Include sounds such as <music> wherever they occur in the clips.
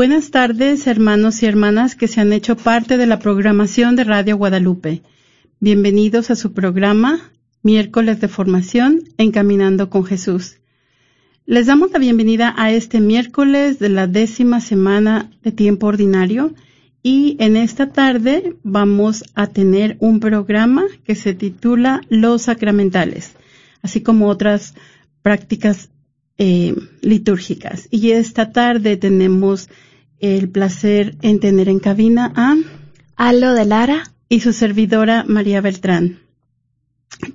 Buenas tardes, hermanos y hermanas que se han hecho parte de la programación de Radio Guadalupe. Bienvenidos a su programa Miércoles de Formación Encaminando con Jesús. Les damos la bienvenida a este miércoles de la décima semana de tiempo ordinario y en esta tarde vamos a tener un programa que se titula Los Sacramentales, así como otras prácticas eh, litúrgicas. Y esta tarde tenemos el placer en tener en cabina a Alo de Lara y su servidora María Beltrán.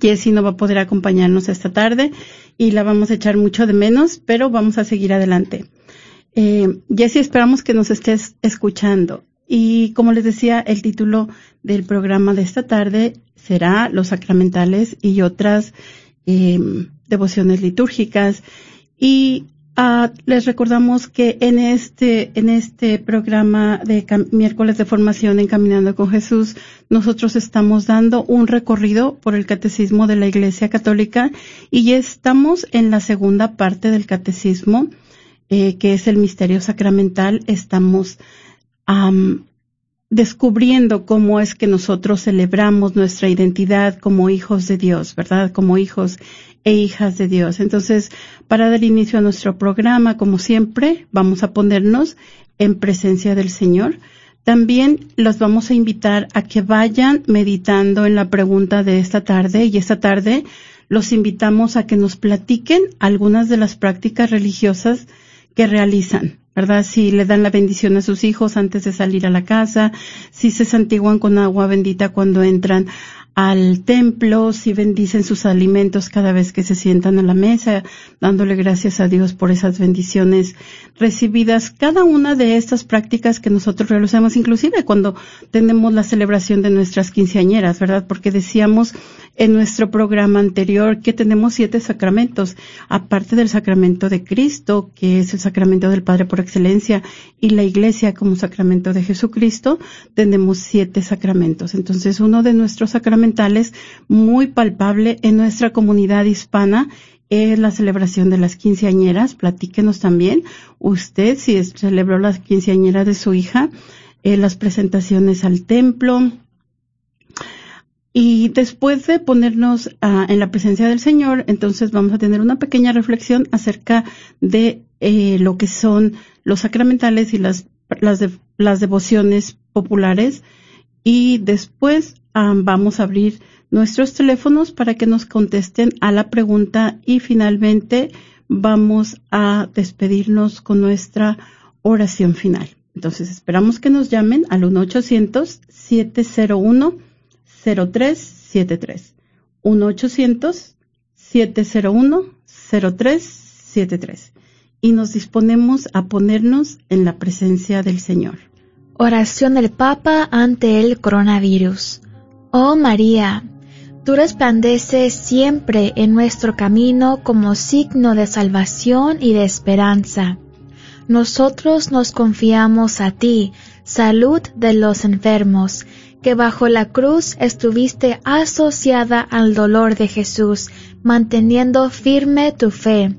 Jessie no va a poder acompañarnos esta tarde y la vamos a echar mucho de menos, pero vamos a seguir adelante. Eh, Jessie, esperamos que nos estés escuchando. Y como les decía, el título del programa de esta tarde será Los sacramentales y otras eh, devociones litúrgicas. Y uh, les recordamos que en este, en este programa de miércoles de formación en Caminando con Jesús, nosotros estamos dando un recorrido por el catecismo de la Iglesia Católica y ya estamos en la segunda parte del catecismo, eh, que es el misterio sacramental. Estamos um, descubriendo cómo es que nosotros celebramos nuestra identidad como hijos de Dios, ¿verdad? Como hijos e hijas de Dios. Entonces, para dar inicio a nuestro programa, como siempre, vamos a ponernos en presencia del Señor. También los vamos a invitar a que vayan meditando en la pregunta de esta tarde y esta tarde los invitamos a que nos platiquen algunas de las prácticas religiosas que realizan. ¿Verdad? Si le dan la bendición a sus hijos antes de salir a la casa, si se santiguan con agua bendita cuando entran al templo, si bendicen sus alimentos cada vez que se sientan a la mesa, dándole gracias a Dios por esas bendiciones recibidas. Cada una de estas prácticas que nosotros realizamos, inclusive cuando tenemos la celebración de nuestras quinceañeras, ¿verdad? Porque decíamos en nuestro programa anterior que tenemos siete sacramentos, aparte del sacramento de Cristo, que es el sacramento del Padre por excelencia, y la Iglesia como sacramento de Jesucristo, tenemos siete sacramentos. Entonces, uno de nuestros muy palpable en nuestra comunidad hispana es la celebración de las quinceañeras. Platíquenos también usted si celebró las quinceañeras de su hija, eh, las presentaciones al templo, y después de ponernos ah, en la presencia del Señor, entonces vamos a tener una pequeña reflexión acerca de eh, lo que son los sacramentales y las, devociones populares. Y después vamos a abrir nuestros teléfonos para que nos contesten a la pregunta y finalmente vamos a despedirnos con nuestra oración final. Entonces esperamos que nos llamen al 1 800 701 0373 1-800-701-0373 y nos disponemos a ponernos en la presencia del Señor. Oración del Papa ante el coronavirus. Oh María, tú resplandeces siempre en nuestro camino como signo de salvación y de esperanza. Nosotros nos confiamos a ti, salud de los enfermos, que bajo la cruz estuviste asociada al dolor de Jesús, manteniendo firme tu fe.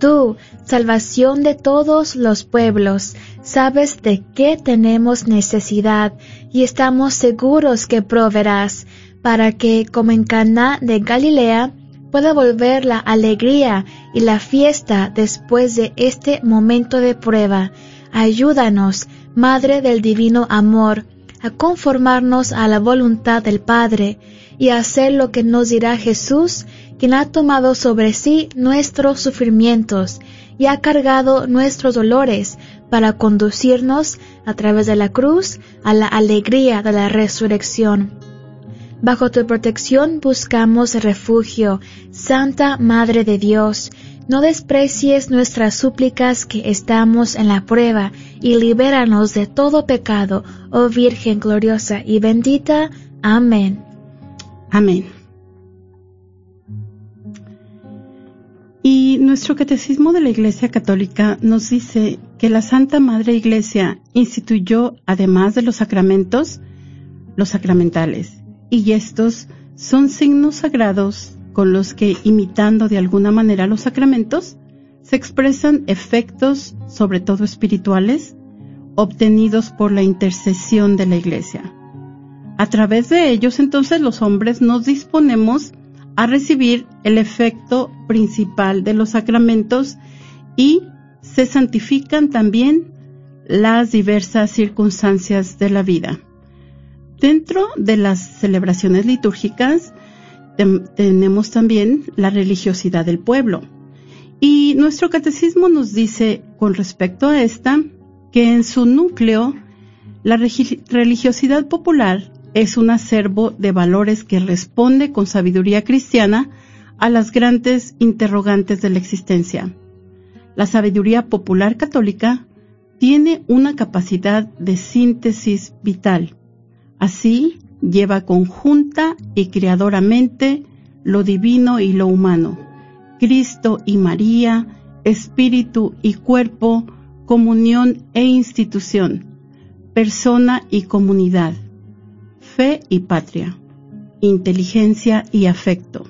Tú, salvación de todos los pueblos, sabes de qué tenemos necesidad y estamos seguros que proveerás, para que, como en Cana de Galilea, pueda volver la alegría y la fiesta después de este momento de prueba. Ayúdanos, Madre del Divino Amor, a conformarnos a la voluntad del Padre y a hacer lo que nos dirá Jesús, quien ha tomado sobre sí nuestros sufrimientos y ha cargado nuestros dolores para conducirnos a través de la cruz a la alegría de la resurrección. Bajo tu protección buscamos refugio, Santa Madre de Dios, no desprecies nuestras súplicas que estamos en la prueba y libéranos de todo pecado, oh Virgen gloriosa y bendita. Amén. Amén. Nuestro catecismo de la Iglesia Católica nos dice que la Santa Madre Iglesia instituyó, además de los sacramentos, los sacramentales. Y estos son signos sagrados con los que, imitando de alguna manera los sacramentos, se expresan efectos, sobre todo espirituales, obtenidos por la intercesión de la Iglesia. A través de ellos entonces los hombres nos disponemos a recibir el efecto principal de los sacramentos y se santifican también las diversas circunstancias de la vida. Dentro de las celebraciones litúrgicas tenemos también la religiosidad del pueblo. Y nuestro catecismo nos dice con respecto a esta que en su núcleo la religiosidad popular es un acervo de valores que responde con sabiduría cristiana a las grandes interrogantes de la existencia. La sabiduría popular católica tiene una capacidad de síntesis vital. Así, lleva conjunta y creadoramente lo divino y lo humano, Cristo y María, espíritu y cuerpo, comunión e institución, persona y comunidad fe y patria, inteligencia y afecto.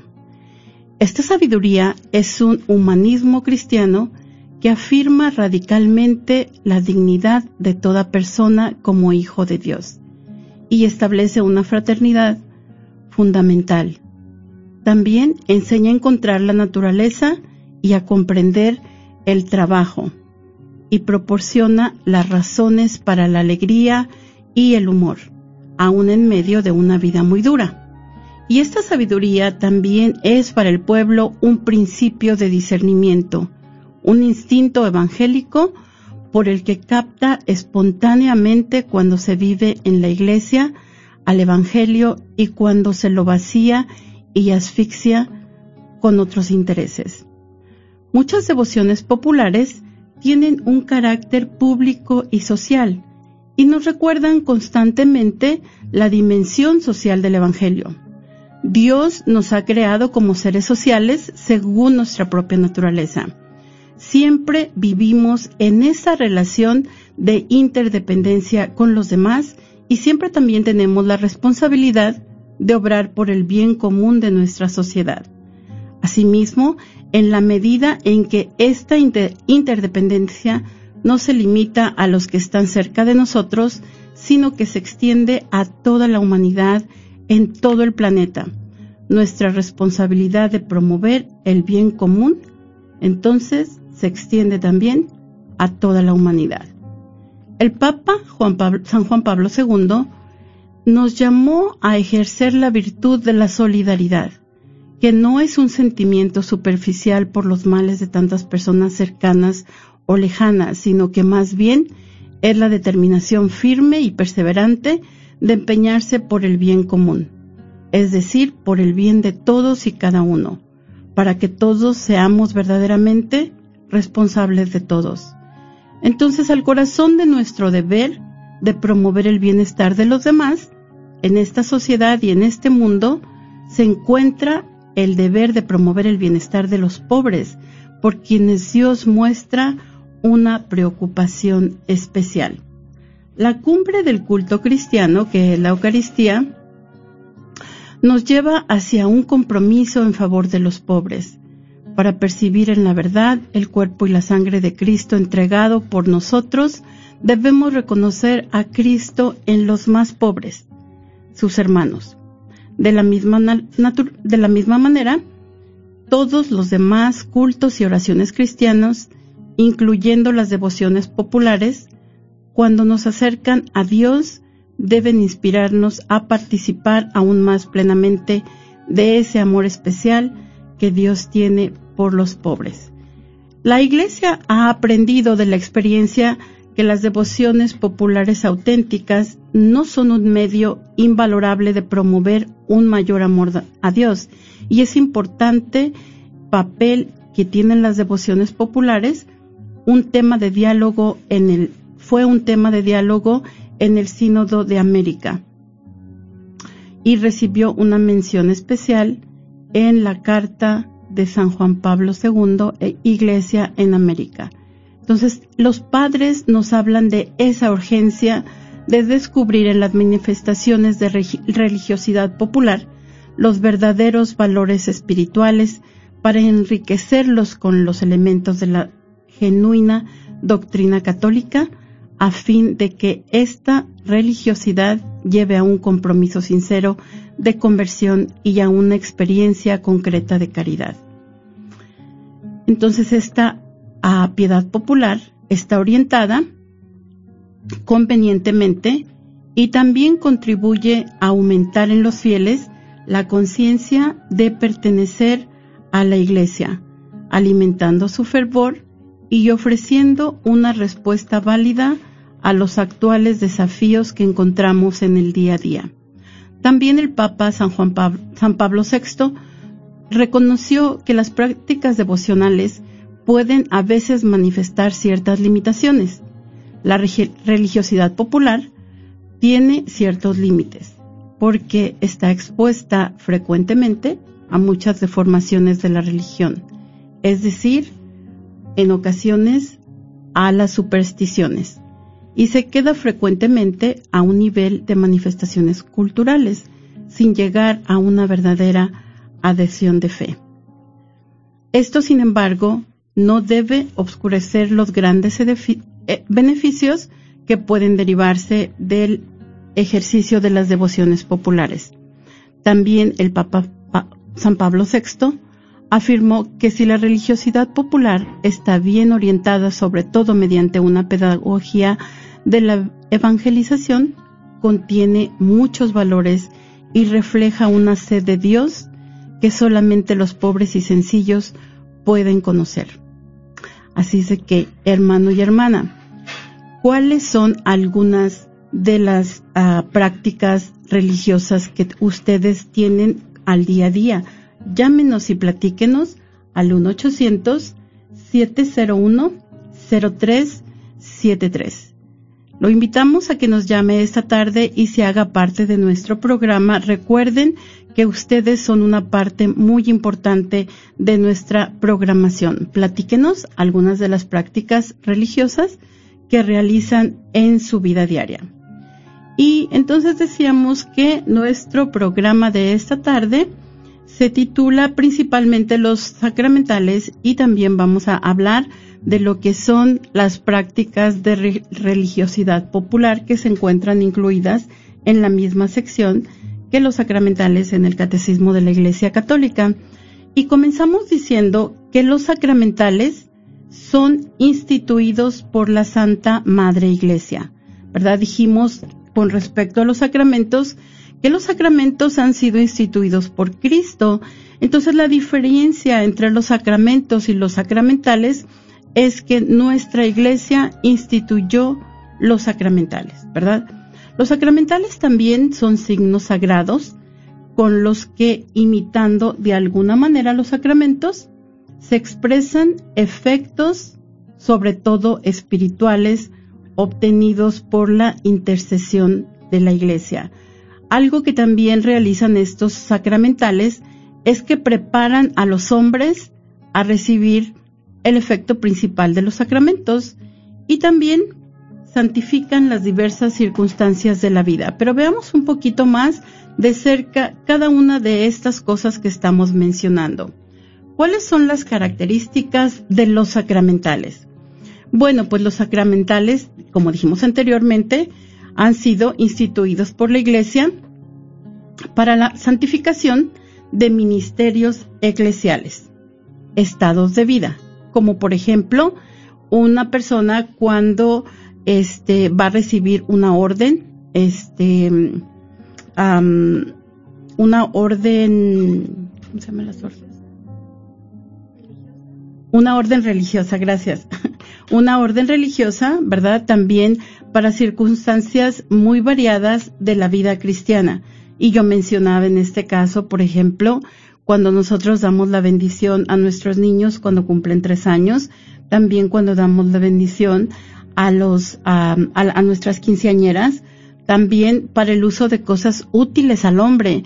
Esta sabiduría es un humanismo cristiano que afirma radicalmente la dignidad de toda persona como hijo de Dios y establece una fraternidad fundamental. También enseña a encontrar la naturaleza y a comprender el trabajo y proporciona las razones para la alegría y el humor aún en medio de una vida muy dura. Y esta sabiduría también es para el pueblo un principio de discernimiento, un instinto evangélico por el que capta espontáneamente cuando se vive en la iglesia al Evangelio y cuando se lo vacía y asfixia con otros intereses. Muchas devociones populares tienen un carácter público y social, y nos recuerdan constantemente la dimensión social del Evangelio. Dios nos ha creado como seres sociales según nuestra propia naturaleza. Siempre vivimos en esa relación de interdependencia con los demás y siempre también tenemos la responsabilidad de obrar por el bien común de nuestra sociedad. Asimismo, en la medida en que esta interdependencia no se limita a los que están cerca de nosotros, sino que se extiende a toda la humanidad en todo el planeta. Nuestra responsabilidad de promover el bien común, entonces, se extiende también a toda la humanidad. El Papa San Juan Pablo II nos llamó a ejercer la virtud de la solidaridad, que no es un sentimiento superficial por los males de tantas personas cercanas o lejana, sino que más bien es la determinación firme y perseverante de empeñarse por el bien común, es decir, por el bien de todos y cada uno, para que todos seamos verdaderamente responsables de todos. Entonces, al corazón de nuestro deber de promover el bienestar de los demás, en esta sociedad y en este mundo, se encuentra el deber de promover el bienestar de los pobres, por quienes Dios muestra una preocupación especial. La cumbre del culto cristiano, que es la Eucaristía, nos lleva hacia un compromiso en favor de los pobres, para percibir en la verdad el cuerpo y la sangre de Cristo entregado por nosotros, debemos reconocer a Cristo en los más pobres, sus hermanos. De la misma, de la misma manera, todos los demás cultos y oraciones cristianos incluyendo las devociones populares, cuando nos acercan a Dios, deben inspirarnos a participar aún más plenamente de ese amor especial que Dios tiene por los pobres. La Iglesia ha aprendido de la experiencia que las devociones populares auténticas no son un medio invalorable de promover un mayor amor a Dios y es importante papel que tienen las devociones populares un tema de diálogo en el, fue un tema de diálogo en el Sínodo de América y recibió una mención especial en la Carta de San Juan Pablo II, e Iglesia en América. Entonces, los padres nos hablan de esa urgencia de descubrir en las manifestaciones de religiosidad popular los verdaderos valores espirituales para enriquecerlos con los elementos de la genuina doctrina católica, a fin de que esta religiosidad lleve a un compromiso sincero de conversión y a una experiencia concreta de caridad. Entonces esta piedad popular está orientada convenientemente y también contribuye a aumentar en los fieles la conciencia de pertenecer a la Iglesia, alimentando su fervor y ofreciendo una respuesta válida a los actuales desafíos que encontramos en el día a día. También el Papa San, Juan Pablo, San Pablo VI reconoció que las prácticas devocionales pueden a veces manifestar ciertas limitaciones. La religiosidad popular tiene ciertos límites porque está expuesta frecuentemente a muchas deformaciones de la religión, es decir, en ocasiones a las supersticiones, y se queda frecuentemente a un nivel de manifestaciones culturales, sin llegar a una verdadera adhesión de fe. Esto, sin embargo, no debe obscurecer los grandes eh, beneficios que pueden derivarse del ejercicio de las devociones populares. También el Papa San Pablo VI afirmó que si la religiosidad popular está bien orientada sobre todo mediante una pedagogía de la evangelización, contiene muchos valores y refleja una sed de Dios que solamente los pobres y sencillos pueden conocer. Así es de que, hermano y hermana, ¿cuáles son algunas de las ah, prácticas religiosas que ustedes tienen al día a día? Llámenos y platíquenos al 1-800-701-0373. Lo invitamos a que nos llame esta tarde y se haga parte de nuestro programa. Recuerden que ustedes son una parte muy importante de nuestra programación. Platíquenos algunas de las prácticas religiosas que realizan en su vida diaria. Y entonces decíamos que nuestro programa de esta tarde se titula principalmente los sacramentales y también vamos a hablar de lo que son las prácticas de religiosidad popular que se encuentran incluidas en la misma sección que los sacramentales en el Catecismo de la Iglesia Católica. Y comenzamos diciendo que los sacramentales son instituidos por la Santa Madre Iglesia, ¿verdad? Dijimos con respecto a los sacramentos que los sacramentos han sido instituidos por Cristo. Entonces la diferencia entre los sacramentos y los sacramentales es que nuestra iglesia instituyó los sacramentales, ¿verdad? Los sacramentales también son signos sagrados con los que, imitando de alguna manera los sacramentos, se expresan efectos, sobre todo espirituales, obtenidos por la intercesión de la iglesia. Algo que también realizan estos sacramentales es que preparan a los hombres a recibir el efecto principal de los sacramentos y también santifican las diversas circunstancias de la vida. Pero veamos un poquito más de cerca cada una de estas cosas que estamos mencionando. ¿Cuáles son las características de los sacramentales? Bueno, pues los sacramentales, como dijimos anteriormente, han sido instituidos por la Iglesia para la santificación de ministerios eclesiales, estados de vida, como por ejemplo una persona cuando este va a recibir una orden, este una orden, ¿cómo se llama las órdenes? Una orden religiosa, gracias. <laughs> una orden religiosa, ¿verdad? También para circunstancias muy variadas de la vida cristiana. Y yo mencionaba en este caso, por ejemplo, cuando nosotros damos la bendición a nuestros niños cuando cumplen tres años, también cuando damos la bendición a los a, nuestras quinceañeras, también para el uso de cosas útiles al hombre.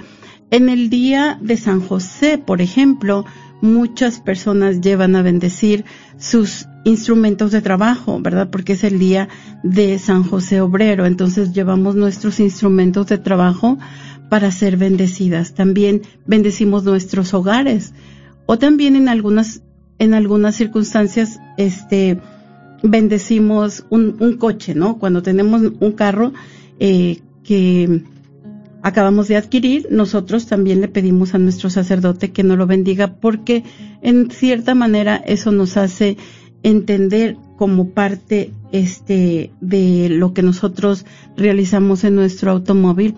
En el día de San José, por ejemplo, muchas personas llevan a bendecir sus instrumentos de trabajo, ¿verdad? Porque es el día de San José Obrero. Entonces llevamos nuestros instrumentos de trabajo para ser bendecidas. También bendecimos nuestros hogares o también en algunas en algunas circunstancias este bendecimos un, un, coche, ¿no? Cuando tenemos un carro eh, que acabamos de adquirir, nosotros también le pedimos a nuestro sacerdote que nos lo bendiga porque en cierta manera eso nos hace entender como parte este de lo que nosotros realizamos en nuestro automóvil,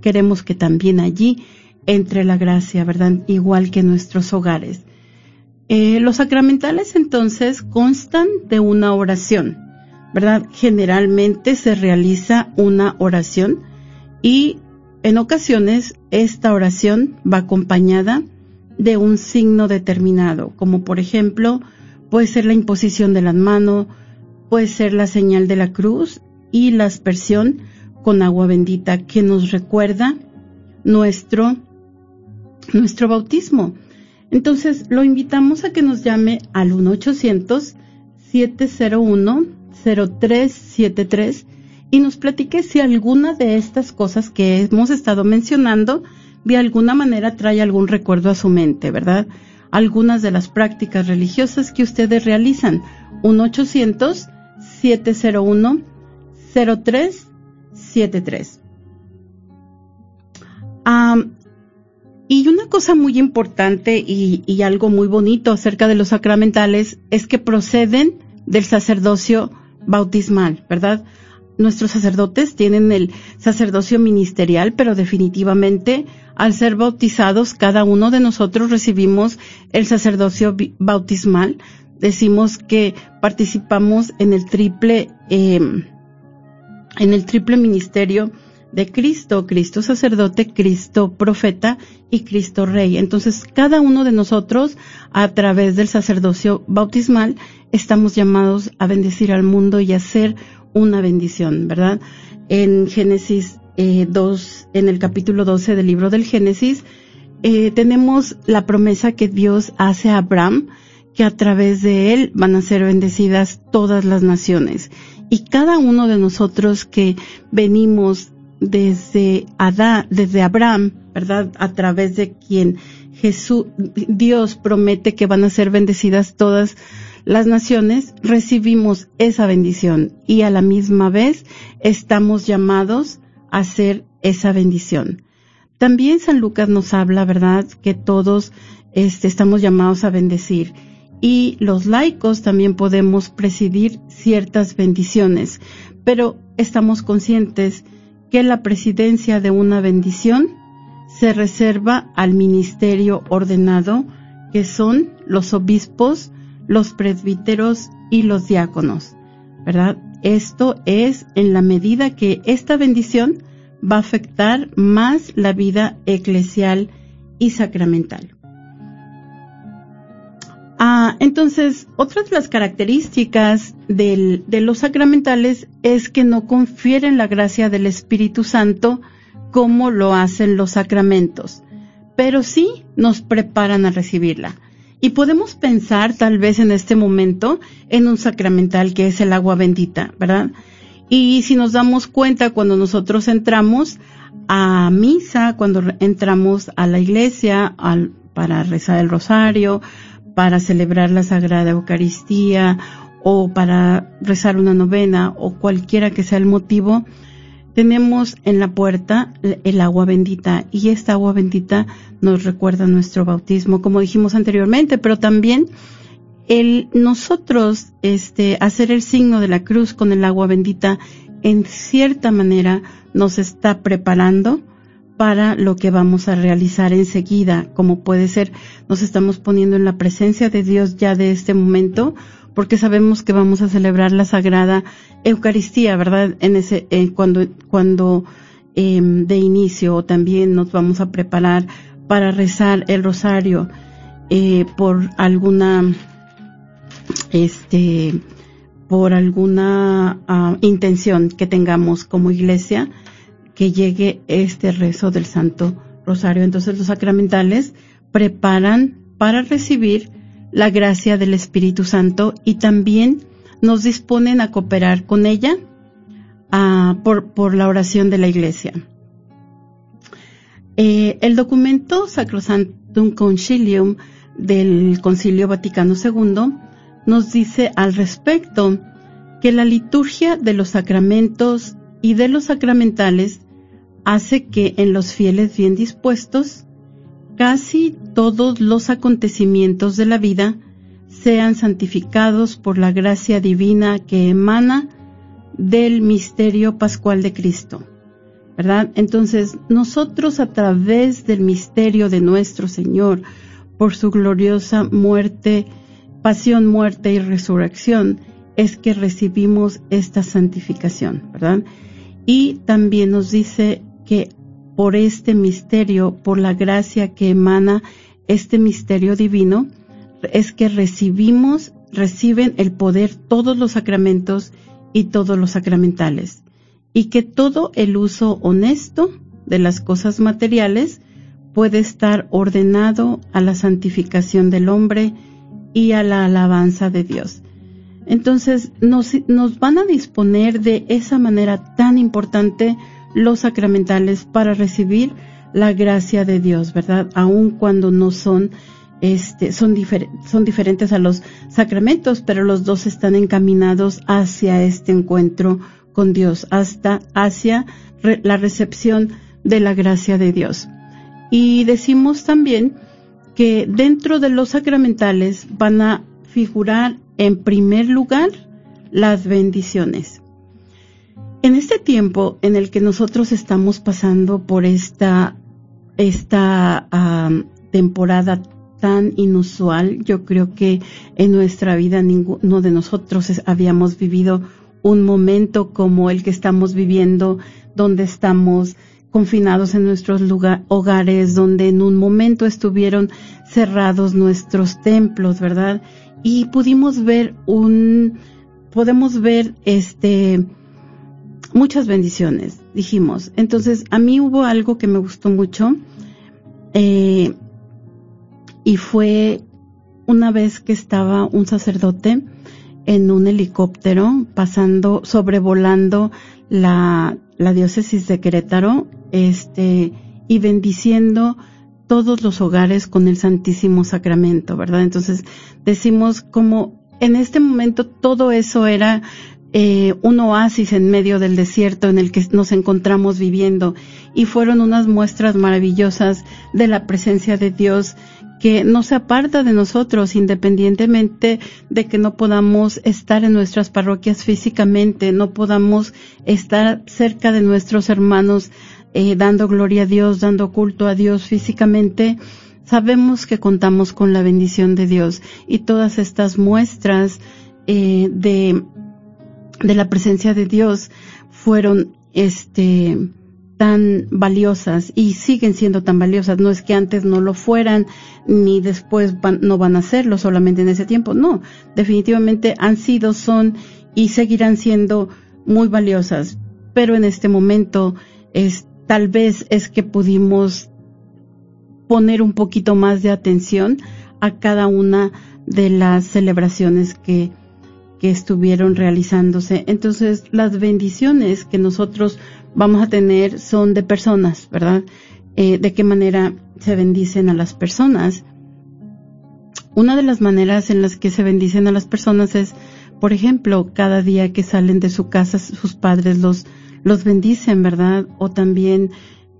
queremos que también allí entre la gracia, ¿verdad? Igual que en nuestros hogares. Eh, los sacramentales entonces constan de una oración, ¿verdad? Generalmente se realiza una oración y en ocasiones esta oración va acompañada de un signo determinado, como por ejemplo puede ser la imposición de las manos, puede ser la señal de la cruz y la aspersión con agua bendita que nos recuerda nuestro, nuestro bautismo. Entonces lo invitamos a que nos llame al 1-800-701-0373 y nos platique si alguna de estas cosas que hemos estado mencionando de alguna manera trae algún recuerdo a su mente, ¿verdad? Algunas de las prácticas religiosas que ustedes realizan. 1-800-701-0373. y una cosa muy importante y algo muy bonito acerca de los sacramentales es que proceden del sacerdocio bautismal, ¿verdad? Nuestros sacerdotes tienen el sacerdocio ministerial, pero definitivamente al ser bautizados, cada uno de nosotros recibimos el sacerdocio bautismal. Decimos que participamos en el triple, em, en el triple ministerio de Cristo, Cristo sacerdote, Cristo profeta y Cristo rey. Entonces, cada uno de nosotros, a través del sacerdocio bautismal, estamos llamados a bendecir al mundo y a ser una bendición, ¿verdad? En Génesis eh, 2, en el capítulo 12 del libro del Génesis, eh, tenemos la promesa que Dios hace a Abraham, que a través de él van a ser bendecidas todas las naciones. Y cada uno de nosotros que venimos desde Adán, desde Abraham, ¿verdad? A través de quien Jesús, Dios promete que van a ser bendecidas todas las naciones recibimos esa bendición y a la misma vez estamos llamados a hacer esa bendición. También San Lucas nos habla, ¿verdad?, que todos este, estamos llamados a bendecir y los laicos también podemos presidir ciertas bendiciones, pero estamos conscientes que la presidencia de una bendición se reserva al ministerio ordenado, que son los obispos, los presbíteros y los diáconos, ¿verdad? Esto es en la medida que esta bendición va a afectar más la vida eclesial y sacramental. Ah, entonces, otra de las características de los sacramentales es que no confieren la gracia del Espíritu Santo como lo hacen los sacramentos, pero sí nos preparan a recibirla. Y podemos pensar tal vez en este momento en un sacramental que es el agua bendita, ¿verdad? Y si nos damos cuenta cuando nosotros entramos a misa, cuando entramos a la iglesia para rezar el rosario, para celebrar la Sagrada Eucaristía o para rezar una novena o cualquiera que sea el motivo, tenemos en la puerta el agua bendita y esta agua bendita nos recuerda nuestro bautismo, como dijimos anteriormente, pero también el nosotros este hacer el signo de la cruz con el agua bendita en cierta manera nos está preparando para lo que vamos a realizar enseguida, como puede ser, nos estamos poniendo en la presencia de Dios ya de este momento, porque sabemos que vamos a celebrar la Sagrada Eucaristía, ¿verdad? En ese, eh, cuando, cuando em, de inicio también nos vamos a preparar para rezar el rosario eh, por alguna, este, por alguna ah, intención que tengamos como iglesia, que llegue este rezo del Santo Rosario. Entonces los sacramentales preparan para recibir la gracia del Espíritu Santo y también nos disponen a cooperar con ella ah, por, por, la oración de la Iglesia. Eh, el documento Sacrosanctum Concilium del Concilio Vaticano II nos dice al respecto que la liturgia de los sacramentos y de los sacramentales hace que en los fieles bien dispuestos casi todos los acontecimientos de la vida sean santificados por la gracia divina que emana del misterio pascual de Cristo. ¿Verdad? Entonces, nosotros a través del misterio de nuestro Señor, por su gloriosa muerte, pasión, muerte y resurrección, es que recibimos esta santificación, ¿verdad? Y también nos dice que por este misterio, por la gracia que emana este misterio divino, es que recibimos, reciben el poder todos los sacramentos y todos los sacramentales. Y que todo el uso honesto de las cosas materiales puede estar ordenado a la santificación del hombre y a la alabanza de Dios. Entonces nos, nos van a disponer de esa manera tan importante los sacramentales para recibir la gracia de Dios, ¿verdad? Aun cuando no son este, son, son diferentes a los sacramentos, pero los dos están encaminados hacia este encuentro con Dios, hasta hacia la recepción de la gracia de Dios. Y decimos también que dentro de los sacramentales van a figurar en primer lugar las bendiciones. En este tiempo en el que nosotros estamos pasando por esta, esta temporada tan inusual, yo creo que en nuestra vida ninguno de nosotros habíamos vivido un momento como el que estamos viviendo, donde estamos confinados en nuestros hogares, donde en un momento estuvieron cerrados nuestros templos, ¿verdad? Y pudimos ver un, podemos ver este, muchas bendiciones, dijimos. Entonces, a mí hubo algo que me gustó mucho, eh, y fue una vez que estaba un sacerdote en un helicóptero pasando, sobrevolando la, la diócesis de Querétaro, este, y bendiciendo todos los hogares con el Santísimo Sacramento, ¿verdad? Entonces decimos como en este momento todo eso era eh, un oasis en medio del desierto en el que nos encontramos viviendo. Y fueron unas muestras maravillosas de la presencia de Dios que no se aparta de nosotros independientemente de que no podamos estar en nuestras parroquias físicamente, no podamos estar cerca de nuestros hermanos eh, dando gloria a Dios, dando culto a Dios físicamente, sabemos que contamos con la bendición de Dios y todas estas muestras eh, de de la presencia de Dios fueron este tan valiosas y siguen siendo tan valiosas. No es que antes no lo fueran ni después no van a serlo solamente en ese tiempo. No, definitivamente han sido, son y seguirán siendo muy valiosas. Pero en este momento es tal vez es que pudimos poner un poquito más de atención a cada una de las celebraciones que que estuvieron realizándose. Entonces, las bendiciones que nosotros vamos a tener son de personas, ¿verdad? Eh, de qué manera se bendicen a las personas. Una de las maneras en las que se bendicen a las personas es, por ejemplo, cada día que salen de su casa, sus padres los, los bendicen, ¿verdad? O también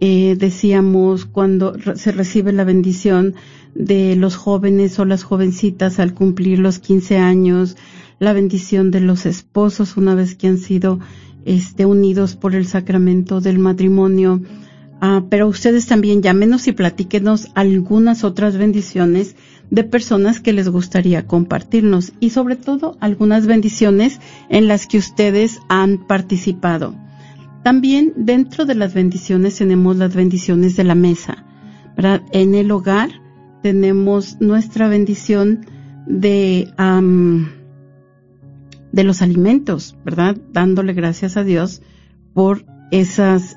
eh, decíamos cuando se recibe la bendición de los jóvenes o las jovencitas al cumplir los 15 años, la bendición de los esposos una vez que han sido este, unidos por el sacramento del matrimonio. Ah, pero ustedes también llámenos y platíquenos algunas otras bendiciones de personas que les gustaría compartirnos y sobre todo algunas bendiciones en las que ustedes han participado. También dentro de las bendiciones tenemos las bendiciones de la mesa. En el hogar tenemos nuestra bendición de de los alimentos, ¿verdad? Dándole gracias a Dios por esas,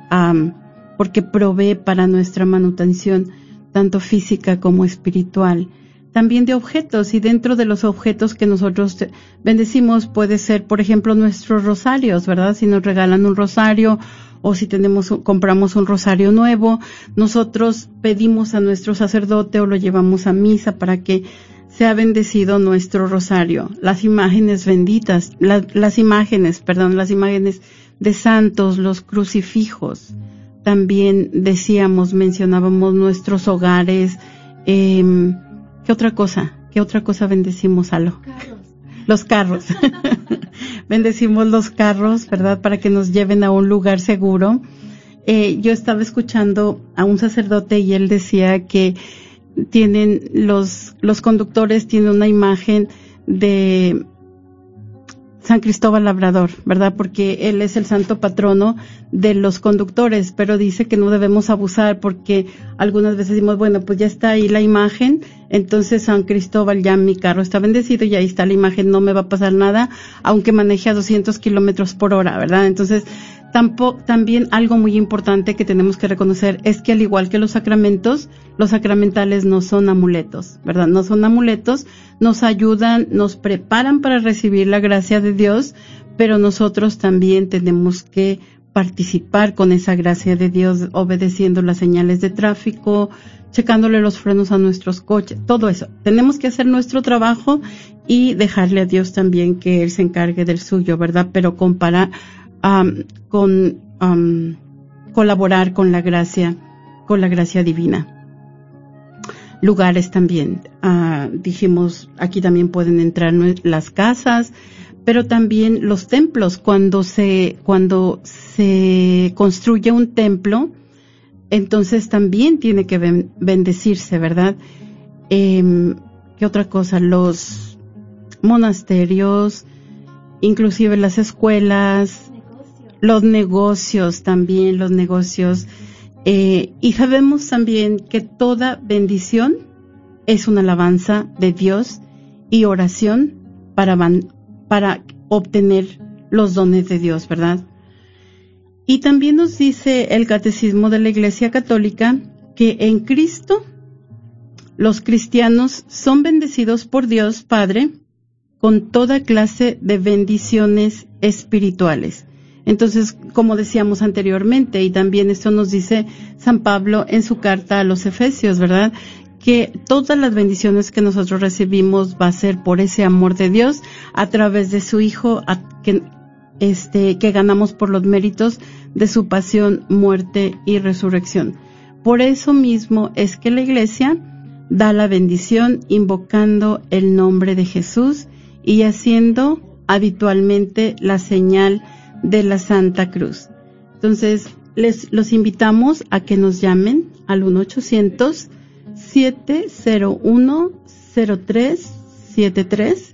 porque provee para nuestra manutención, tanto física como espiritual. También de objetos, y dentro de los objetos que nosotros bendecimos puede ser, por ejemplo, nuestros rosarios, ¿verdad? Si nos regalan un rosario o si tenemos, compramos un rosario nuevo, nosotros pedimos a nuestro sacerdote o lo llevamos a misa para que se ha bendecido nuestro rosario, las imágenes benditas, las imágenes, perdón, las imágenes de santos, los crucifijos. También decíamos, mencionábamos nuestros hogares. Eh, ¿Qué otra cosa? ¿Qué otra cosa bendecimos, Alo? Carros. Los carros. <laughs> bendecimos los carros, ¿verdad? Para que nos lleven a un lugar seguro. Eh, yo estaba escuchando a un sacerdote y él decía que tienen los, los conductores tienen una imagen de San Cristóbal Labrador, ¿verdad? Porque él es el santo patrono de los conductores, pero dice que no debemos abusar porque algunas veces decimos, bueno, pues ya está ahí la imagen, entonces San Cristóbal ya mi carro está bendecido y ahí está la imagen, no me va a pasar nada, aunque maneje a 200 kilómetros por hora, ¿verdad? Entonces también algo muy importante que tenemos que reconocer es que al igual que los sacramentos, los sacramentales no son amuletos, ¿verdad? No son amuletos, nos ayudan, nos preparan para recibir la gracia de Dios, pero nosotros también tenemos que participar con esa gracia de Dios, obedeciendo las señales de tráfico, checándole los frenos a nuestros coches, todo eso. Tenemos que hacer nuestro trabajo y dejarle a Dios también que Él se encargue del suyo, ¿verdad? Pero comparar, con colaborar con la gracia, con la gracia divina. Lugares también, ah, dijimos, aquí también pueden entrar las casas, pero también los templos. Cuando se, cuando se construye un templo, entonces también tiene que bendecirse, ¿verdad? Eh, ¿Qué otra cosa? Los monasterios, inclusive las escuelas, los negocios también, los negocios. Eh, y sabemos también que toda bendición es una alabanza de Dios y oración para, para obtener los dones de Dios, ¿verdad? Y también nos dice el Catecismo de la Iglesia Católica que en Cristo los cristianos son bendecidos por Dios Padre con toda clase de bendiciones espirituales. Entonces, como decíamos anteriormente, y también esto nos dice San Pablo en su carta a los Efesios, ¿verdad? Que todas las bendiciones que nosotros recibimos va a ser por ese amor de Dios a través de su Hijo, que, este, que ganamos por los méritos de su pasión, muerte y resurrección. Por eso mismo es que la Iglesia da la bendición invocando el nombre de Jesús y haciendo habitualmente la señal de la Santa Cruz. Entonces, les los invitamos a que nos llamen al 1-800-701-0373.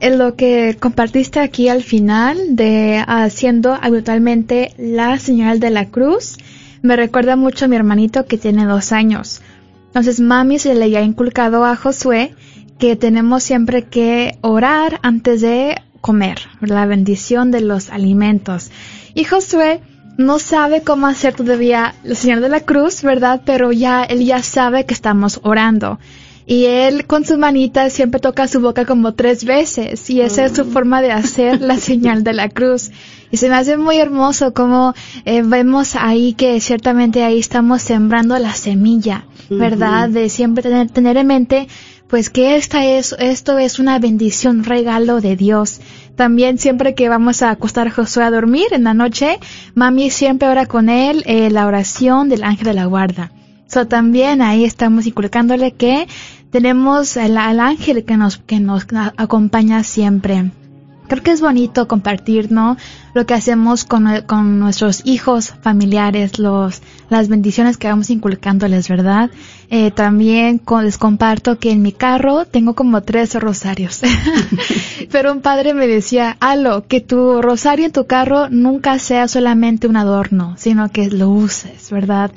En lo que compartiste aquí al final de haciendo habitualmente la señal de la cruz, me recuerda mucho a mi hermanito que tiene dos años. Entonces mami se le ha inculcado a Josué que tenemos siempre que orar antes de comer, la bendición de los alimentos. Y Josué no sabe cómo hacer todavía el Señor de la Cruz, ¿verdad? Pero ya, él ya sabe que estamos orando. Y él con su manita siempre toca su boca como tres veces y esa es su mm. forma de hacer la <laughs> señal de la cruz. Y se me hace muy hermoso como eh, vemos ahí que ciertamente ahí estamos sembrando la semilla, ¿verdad? De siempre tener, tener en mente pues que esta es, esto es una bendición, regalo de Dios. También siempre que vamos a acostar a Josué a dormir en la noche, mami siempre ora con él eh, la oración del ángel de la guarda. So también ahí estamos inculcándole que tenemos al ángel que nos, que nos acompaña siempre creo que es bonito compartir, ¿no? Lo que hacemos con, con nuestros hijos, familiares, los, las bendiciones que vamos inculcándoles, ¿verdad? Eh, también les comparto que en mi carro tengo como tres rosarios. <laughs> Pero un padre me decía, Alo, que tu rosario en tu carro nunca sea solamente un adorno, sino que lo uses, ¿verdad?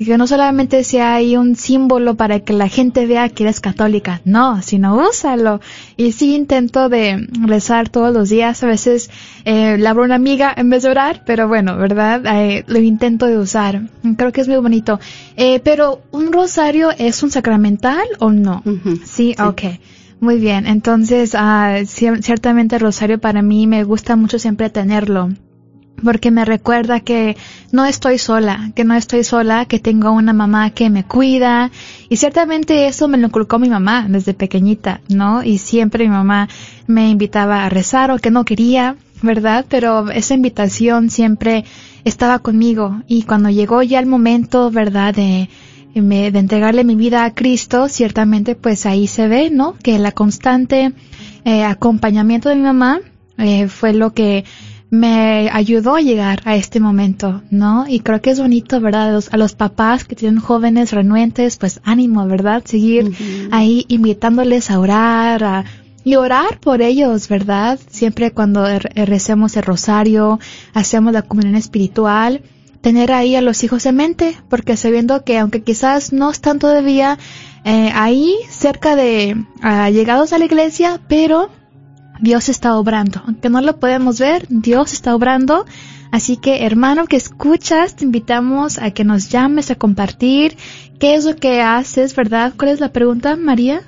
Y que no solamente sea ahí un símbolo para que la gente vea que eres católica, no, sino úsalo. Y sí intento de rezar todos los días, a veces eh, le abro una amiga en vez de orar, pero bueno, ¿verdad? Eh, lo intento de usar. Creo que es muy bonito. Eh, pero, ¿un rosario es un sacramental o no? sí, ok. Muy bien, entonces uh, ciertamente el rosario para mí me gusta mucho siempre tenerlo porque me recuerda que no estoy sola, que no estoy sola, que tengo una mamá que me cuida y ciertamente eso me lo inculcó mi mamá desde pequeñita, ¿no? Y siempre mi mamá me invitaba a rezar o que no quería, ¿verdad? Pero esa invitación siempre estaba conmigo y cuando llegó ya el momento, ¿verdad? De, de entregarle mi vida a Cristo, ciertamente pues ahí se ve, ¿no? Que la constante eh, acompañamiento de mi mamá eh, fue lo que me ayudó a llegar a este momento, ¿no? Y creo que es bonito, ¿verdad? A los, papás que tienen jóvenes renuentes, pues ánimo, ¿verdad? Seguir ahí invitándoles a orar, a, y orar por ellos, ¿verdad? Siempre cuando recemos el rosario, hacemos la comunión espiritual, tener ahí a los hijos en mente, porque sabiendo que aunque quizás no están todavía eh, ahí cerca de llegados a la iglesia, pero Dios está obrando. Aunque no lo podemos ver, Dios está obrando. Así que hermano que escuchas, te invitamos a que nos llames a compartir qué es lo que haces, ¿verdad? ¿Cuál es la pregunta, María?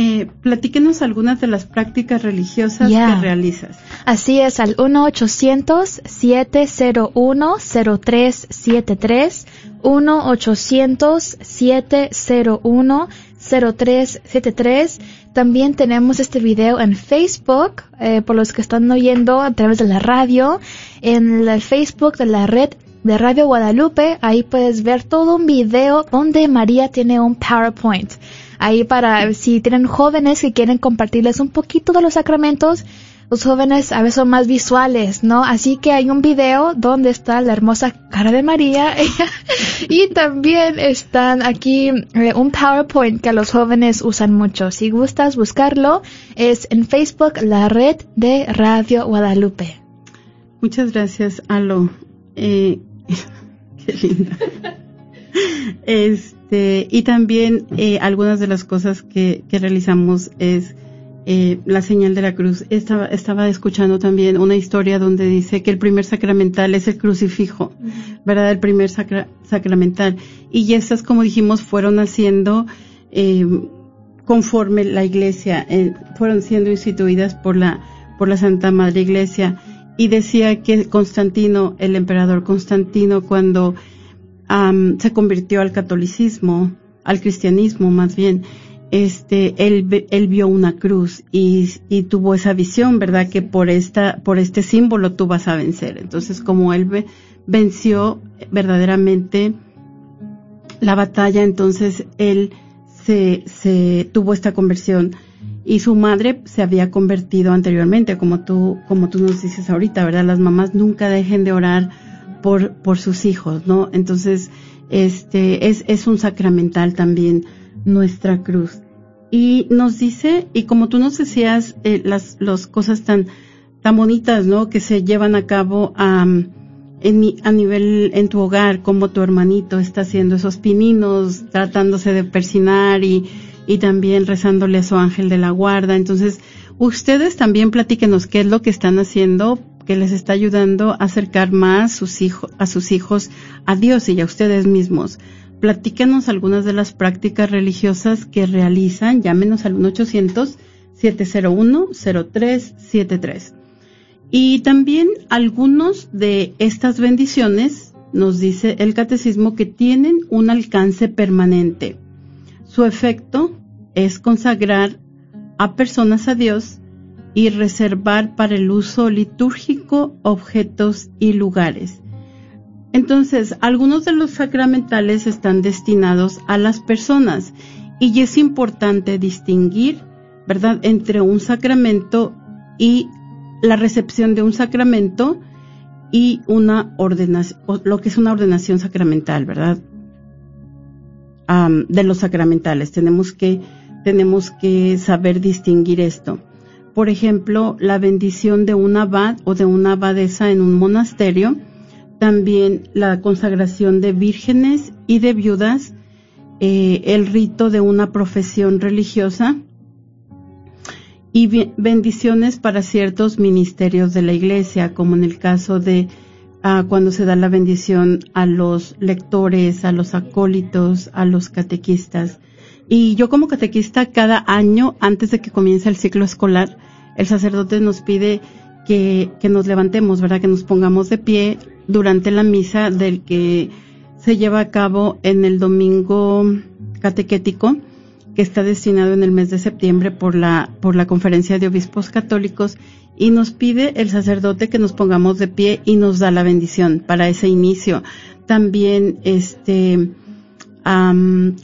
Eh, platíquenos algunas de las prácticas religiosas que realizas. Así es, al 1-800-701-0373, 1-800-701-0373 también tenemos este video en Facebook, eh, por los que están oyendo a través de la radio, en el Facebook de la red de Radio Guadalupe, ahí puedes ver todo un video donde María tiene un PowerPoint. Ahí para si tienen jóvenes que quieren compartirles un poquito de los sacramentos, los jóvenes a veces son más visuales, ¿no? Así que hay un video donde está la hermosa cara de María <laughs> y también están aquí eh, un PowerPoint que los jóvenes usan mucho. Si gustas buscarlo, es en Facebook la red de Radio Guadalupe. Muchas gracias, Alo. Eh, <laughs> qué linda. Este, y también eh, algunas de las cosas que, que realizamos es eh, la señal de la cruz. Estaba, estaba escuchando también una historia donde dice que el primer sacramental es el crucifijo, ¿verdad? El primer sacramental. Y estas, como dijimos, fueron haciendo eh, conforme la iglesia, eh, fueron siendo instituidas por la, por la Santa Madre Iglesia. Y decía que Constantino, el emperador Constantino, cuando se convirtió al catolicismo, al cristianismo más bien, este, él, él vio una cruz y, y, tuvo esa visión, ¿verdad? Que por esta, por este símbolo tú vas a vencer. Entonces, como él venció verdaderamente la batalla, entonces él se, se tuvo esta conversión y su madre se había convertido anteriormente, como tú, como tú nos dices ahorita, ¿verdad? Las mamás nunca dejen de orar por, por sus hijos, ¿no? Entonces, este, es, es un sacramental también nuestra cruz. Y nos dice, y como tú nos decías, eh, las, las cosas tan, tan bonitas, ¿no? Que se llevan a cabo a nivel en tu hogar, como tu hermanito está haciendo esos pininos, tratándose de persinar y, y también rezándole a su ángel de la guarda. Entonces, ustedes también platíquenos qué es lo que están haciendo que les está ayudando a acercar más sus hijos, a sus hijos a Dios y a ustedes mismos. Platícanos algunas de las prácticas religiosas que realizan. Llámenos al 1-800-701-0373. Y también algunos de estas bendiciones, nos dice el catecismo, que tienen un alcance permanente. Su efecto es consagrar a personas a Dios y reservar para el uso litúrgico objetos y lugares entonces, algunos de los sacramentales están destinados a las personas y es importante distinguir, ¿verdad?, entre un sacramento y la recepción de un sacramento y una ordenación, lo que es una ordenación sacramental, ¿verdad? de los sacramentales. Tenemos que, tenemos que saber distinguir esto. Por ejemplo, la bendición de un abad o de una abadesa en un monasterio también la consagración de vírgenes y de viudas, eh, el rito de una profesión religiosa y bendiciones para ciertos ministerios de la iglesia, como en el caso de ah, cuando se da la bendición a los lectores, a los acólitos, a los catequistas. Y yo como catequista cada año, antes de que comience el ciclo escolar, el sacerdote nos pide que, que nos levantemos, ¿verdad? Que nos pongamos de pie durante la misa del que se lleva a cabo en el domingo catequético que está destinado en el mes de septiembre por la, por la Conferencia de Obispos Católicos y nos pide el sacerdote que nos pongamos de pie y nos da la bendición para ese inicio. También, este,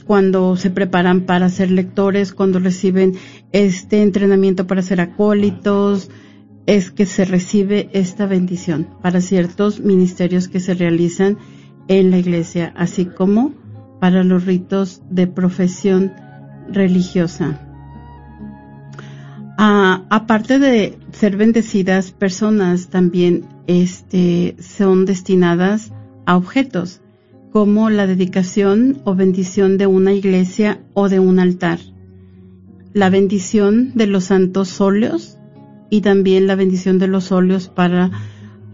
cuando se preparan para ser lectores, cuando reciben este entrenamiento para ser acólitos, es que se recibe esta bendición para ciertos ministerios que se realizan en la iglesia, así como para los ritos de profesión religiosa. Ah, aparte de ser bendecidas, personas también este, son destinadas a objetos, como la dedicación o bendición de una iglesia o de un altar, la bendición de los santos óleos y también la bendición de los óleos para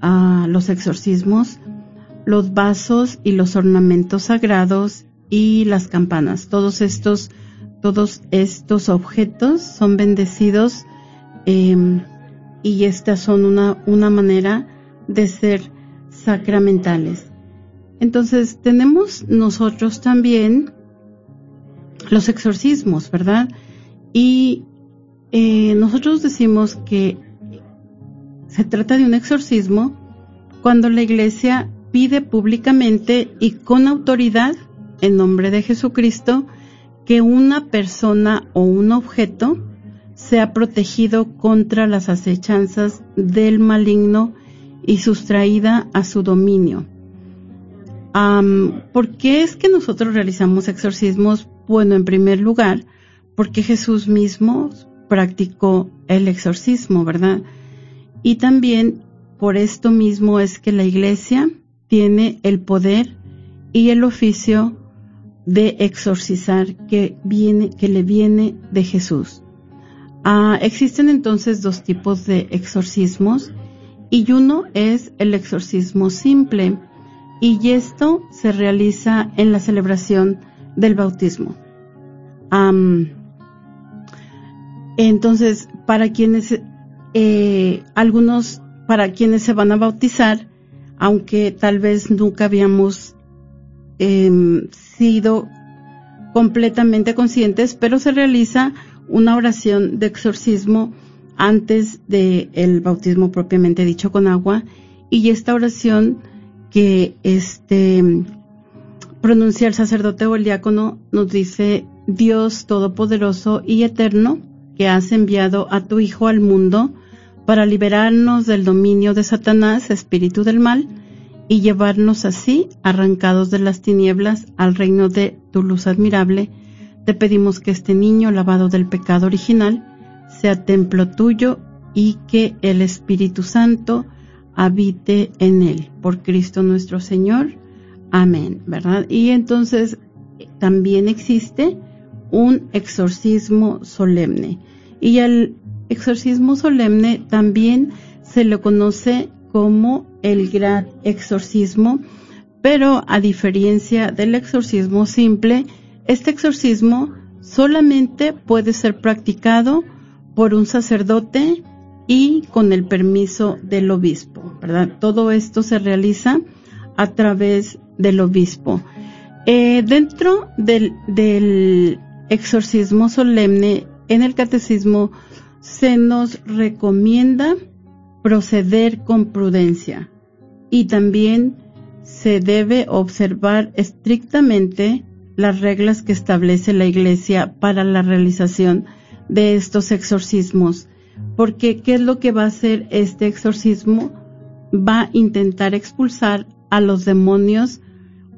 ah, los exorcismos, los vasos y los ornamentos sagrados y las campanas. Todos estos todos estos objetos son bendecidos em, y estas son una, una manera de ser sacramentales. Entonces tenemos nosotros también los exorcismos, ¿verdad? Y eh, nosotros decimos que se trata de un exorcismo cuando la iglesia pide públicamente y con autoridad en nombre de Jesucristo que una persona o un objeto sea protegido contra las acechanzas del maligno y sustraída a su dominio. ¿Por qué es que nosotros realizamos exorcismos? Bueno, en primer lugar, porque Jesús mismo practicó el exorcismo, ¿verdad? Y también por esto mismo es que la iglesia tiene el poder y el oficio de exorcizar que viene, que le viene de Jesús. Ah, existen entonces dos tipos de exorcismos y uno es el exorcismo simple y esto se realiza en la celebración del bautismo. Entonces, para quienes, eh, algunos, para quienes se van a bautizar, aunque tal vez nunca habíamos eh, sido completamente conscientes, pero se realiza una oración de exorcismo antes del el bautismo propiamente dicho con agua. Y esta oración que este pronuncia el sacerdote o el diácono nos dice Dios todopoderoso y eterno que has enviado a tu Hijo al mundo para liberarnos del dominio de Satanás, espíritu del mal, y llevarnos así, arrancados de las tinieblas, al reino de tu luz admirable, te pedimos que este niño lavado del pecado original sea templo tuyo y que el Espíritu Santo habite en él. Por Cristo nuestro Señor. Amén, ¿verdad? Y entonces también existe un exorcismo solemne. Y el exorcismo solemne también se le conoce como el gran exorcismo, pero a diferencia del exorcismo simple, este exorcismo solamente puede ser practicado por un sacerdote y con el permiso del obispo, ¿verdad? Todo esto se realiza a través del obispo. Eh, dentro del exorcismo solemne, en el catecismo se nos recomienda proceder con prudencia y también se debe observar estrictamente las reglas que establece la Iglesia para la realización de estos exorcismos. Porque, ¿qué es lo que va a hacer este exorcismo? Va a intentar expulsar a los demonios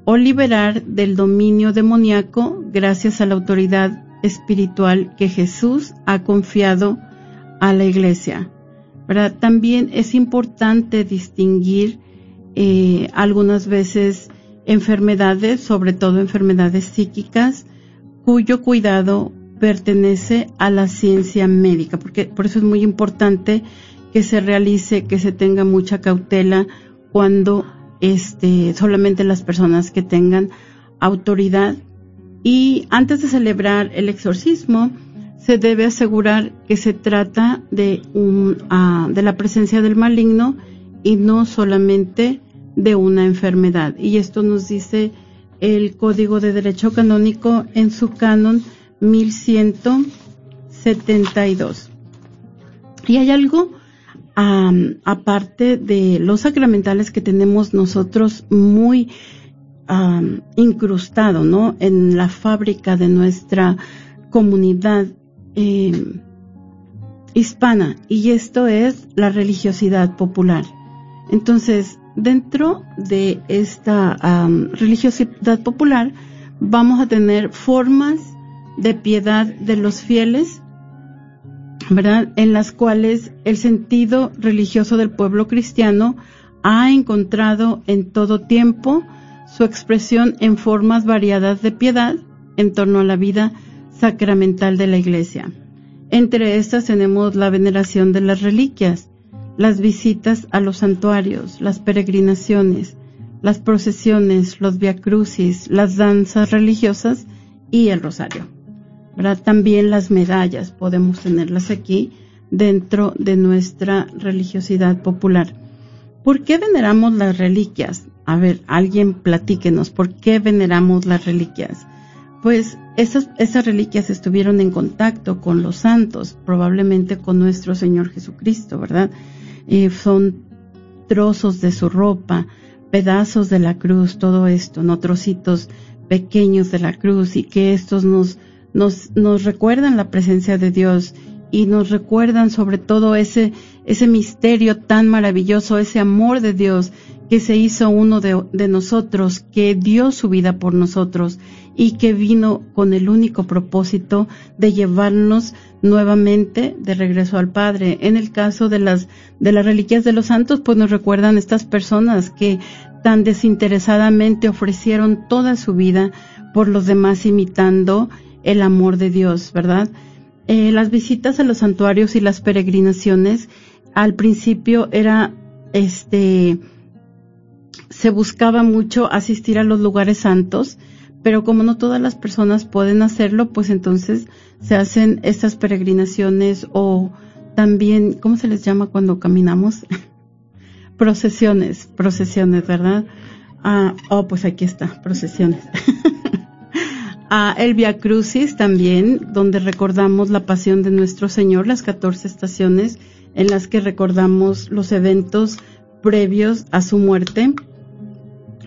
o liberar del dominio demoníaco gracias a la autoridad espiritual que Jesús ha confiado a la Iglesia. También es importante distinguir eh, algunas veces enfermedades, sobre todo enfermedades psíquicas, cuyo cuidado pertenece a la ciencia médica, porque por eso es muy importante que se realice, que se tenga mucha cautela cuando este, solamente las personas que tengan autoridad. Y antes de celebrar el exorcismo, se debe asegurar que se trata de, un, ah, de la presencia del maligno y no solamente de una enfermedad. Y esto nos dice el Código de Derecho Canónico en su canon 1172. Y hay algo aparte de los sacramentales que tenemos nosotros muy incrustado, ¿no? En la fábrica de nuestra comunidad Em, hispana y esto es la religiosidad popular. Entonces, dentro de esta religiosidad popular vamos a tener formas de piedad de los fieles, ¿verdad? En las cuales el sentido religioso del pueblo cristiano ha encontrado en todo tiempo su expresión en formas variadas de piedad en torno a la vida sacramental de la Iglesia. Entre estas tenemos la veneración de las reliquias, las visitas a los santuarios, las peregrinaciones, las procesiones, los viacrucis, las danzas religiosas y el rosario. También las medallas podemos tenerlas aquí dentro de nuestra religiosidad popular. ¿Por qué veneramos las reliquias? A ver, alguien platíquenos, ¿por qué veneramos las reliquias? Pues esas, esas reliquias estuvieron en contacto con los santos, probablemente con nuestro Señor Jesucristo, ¿verdad? Eh, son trozos de su ropa, pedazos de la cruz, todo esto, no trocitos pequeños de la cruz y que estos nos, nos, recuerdan la presencia de Dios y nos recuerdan sobre todo ese misterio tan maravilloso, ese amor de Dios que se hizo uno de, de nosotros, que dio su vida por nosotros y que vino con el único propósito de llevarnos nuevamente de regreso al Padre. En el caso de las, de las reliquias de los santos, pues nos recuerdan estas personas que tan desinteresadamente ofrecieron toda su vida por los demás imitando el amor de Dios, ¿verdad? Eh, las visitas a los santuarios y las peregrinaciones al principio era este se buscaba mucho asistir a los lugares santos pero como no todas las personas pueden hacerlo, pues entonces se hacen estas peregrinaciones o también, ¿cómo se les llama cuando caminamos? <laughs> procesiones, procesiones, ¿verdad? Ah, oh, pues aquí está, procesiones. <laughs> ah, el Via Crucis también, donde recordamos la pasión de nuestro Señor, las 14 estaciones en las que recordamos los eventos previos a su muerte.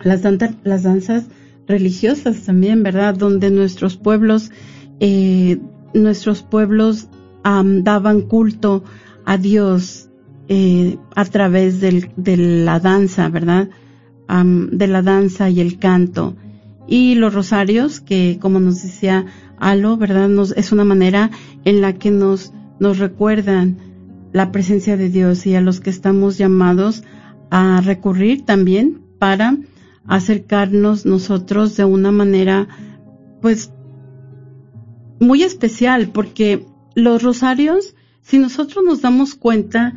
Las, las danzas religiosas también, ¿verdad? Donde nuestros pueblos, eh, nuestros pueblos daban culto a Dios eh, a través del, de la danza, ¿verdad? de la danza y el canto. Y los rosarios, que como nos decía Alo, ¿verdad? Nos, es una manera en la que nos, nos recuerdan la presencia de Dios y a los que estamos llamados a recurrir también para acercarnos nosotros de una manera pues muy especial porque los rosarios, si nosotros nos damos cuenta,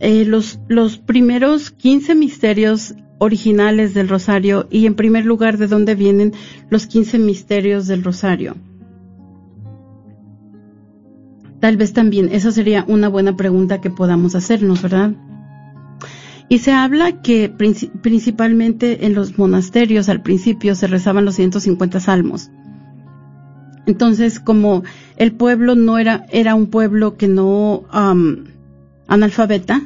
eh, los, los primeros 15 misterios originales del rosario y en primer lugar de dónde vienen los 15 misterios del rosario. Tal vez también, esa sería una buena pregunta que podamos hacernos, ¿verdad? Y se habla que principalmente en los monasterios al principio se rezaban los 150 salmos. Entonces, como el pueblo no era, era un pueblo que no, analfabeta,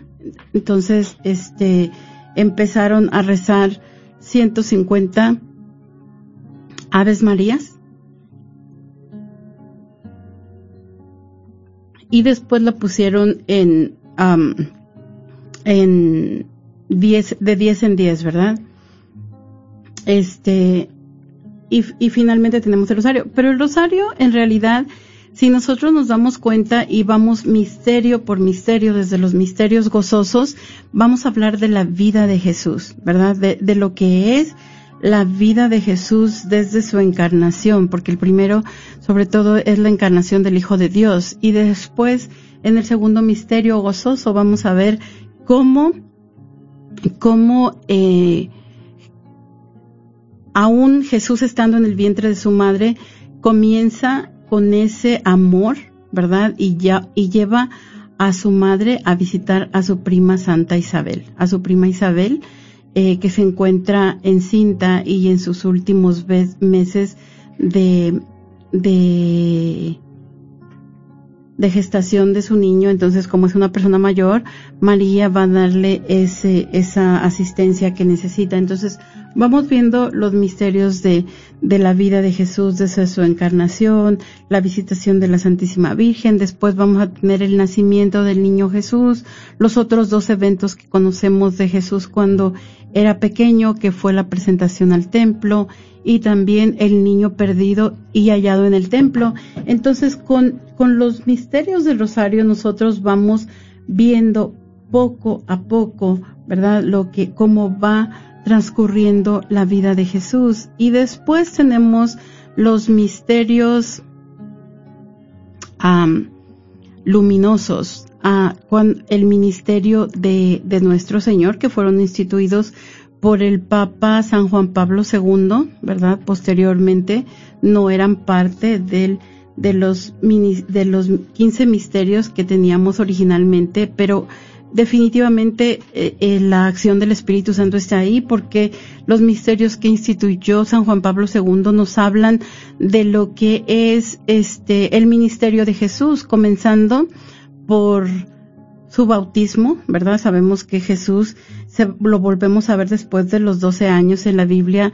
entonces, este, empezaron a rezar 150 Aves Marías. Y después la pusieron en, en 10, de 10 en 10, ¿verdad? Este, y, finalmente tenemos el rosario. Pero el rosario, en realidad, si nosotros nos damos cuenta y vamos misterio por misterio, desde los misterios gozosos, vamos a hablar de la vida de Jesús, ¿verdad? De, lo que es la vida de Jesús desde su encarnación, porque el primero, sobre todo, es la encarnación del Hijo de Dios. Y después, en el segundo misterio gozoso, vamos a ver cómo, cómo eh, aún Jesús estando en el vientre de su madre, comienza con ese amor ¿verdad? Y lleva a su madre a visitar a su prima Santa Isabel, a su prima Isabel, eh, que se encuentra encinta y en sus últimos meses de, de de gestación de su niño, entonces como es una persona mayor, María va a darle ese, esa asistencia que necesita. Entonces vamos viendo los misterios de, la vida de Jesús desde su encarnación, la visitación de la Santísima Virgen, después vamos a tener el nacimiento del niño Jesús, los otros dos eventos que conocemos de Jesús cuando era pequeño, que fue la presentación al templo, y también el niño perdido y hallado en el templo. Entonces, con, con los misterios del rosario nosotros vamos viendo poco a poco, ¿verdad? Lo que, cómo va transcurriendo la vida de Jesús. Y después tenemos los misterios luminosos, a el ministerio de, de nuestro Señor, que fueron instituidos por el Papa San Juan Pablo II, ¿verdad? Posteriormente no eran parte del, de los de los 15 misterios que teníamos originalmente, pero definitivamente eh, eh, la acción del Espíritu Santo está ahí porque los misterios que instituyó San Juan Pablo II nos hablan de lo que es este el ministerio de Jesús, comenzando por su bautismo, ¿verdad? Sabemos que Jesús se, lo volvemos a ver después de los 12 años en la Biblia,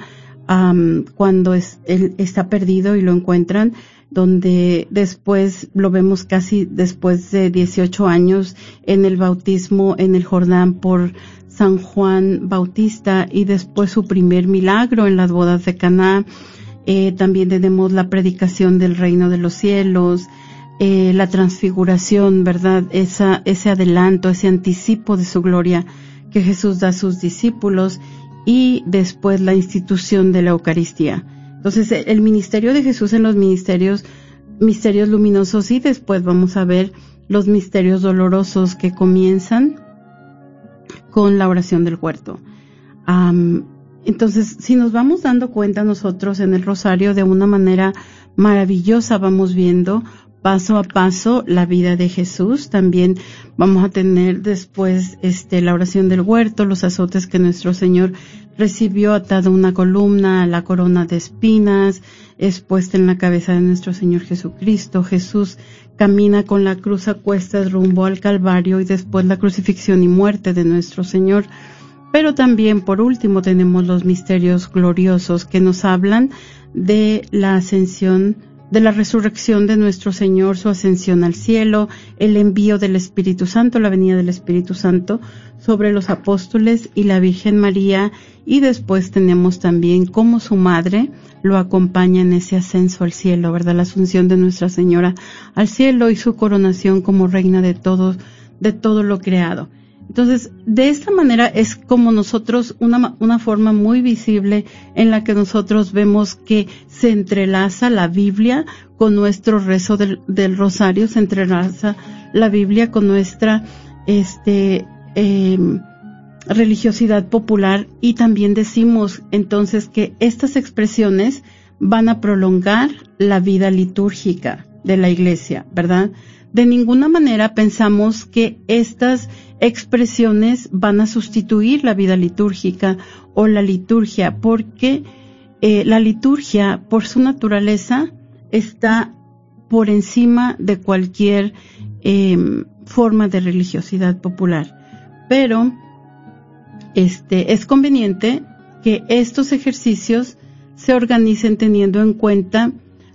cuando él está perdido y lo encuentran, donde después lo vemos casi después de 18 años en el bautismo en el Jordán por San Juan Bautista y después su primer milagro en las bodas de Caná. Eh, también tenemos la predicación del reino de los cielos, eh, la transfiguración, ¿verdad? Ese adelanto, ese anticipo de su gloria que Jesús da a sus discípulos y después la institución de la Eucaristía. Entonces, el ministerio de Jesús en los ministerios, misterios luminosos y después vamos a ver los misterios dolorosos que comienzan con la oración del huerto. entonces, si nos vamos dando cuenta nosotros en el rosario de una manera maravillosa, vamos viendo paso a paso la vida de Jesús. También vamos a tener después este la oración del huerto, los azotes que nuestro Señor recibió atado una columna, la corona de espinas, expuesta en la cabeza de nuestro Señor Jesucristo. Jesús camina con la cruz a cuestas rumbo al Calvario y después la crucifixión y muerte de nuestro Señor. Pero también, por último, tenemos los misterios gloriosos que nos hablan de la ascensión de la resurrección de nuestro Señor, su ascensión al cielo, el envío del Espíritu Santo, la venida del Espíritu Santo sobre los apóstoles y la Virgen María y después tenemos también cómo su madre lo acompaña en ese ascenso al cielo, ¿verdad? La asunción de Nuestra Señora al cielo y su coronación como reina de todo, de todo lo creado. Entonces, de esta manera es como nosotros, una, una forma muy visible en la que nosotros vemos que se entrelaza la Biblia con nuestro rezo del, del rosario, se entrelaza la Biblia con nuestra, este, eh, religiosidad popular y también decimos entonces que estas expresiones van a prolongar la vida litúrgica de la iglesia, ¿verdad? De ninguna manera pensamos que estas expresiones van a sustituir la vida litúrgica o la liturgia, porque eh, la liturgia, por su naturaleza, está por encima de cualquier em, forma de religiosidad popular. Pero este, es conveniente que estos ejercicios se organicen teniendo en cuenta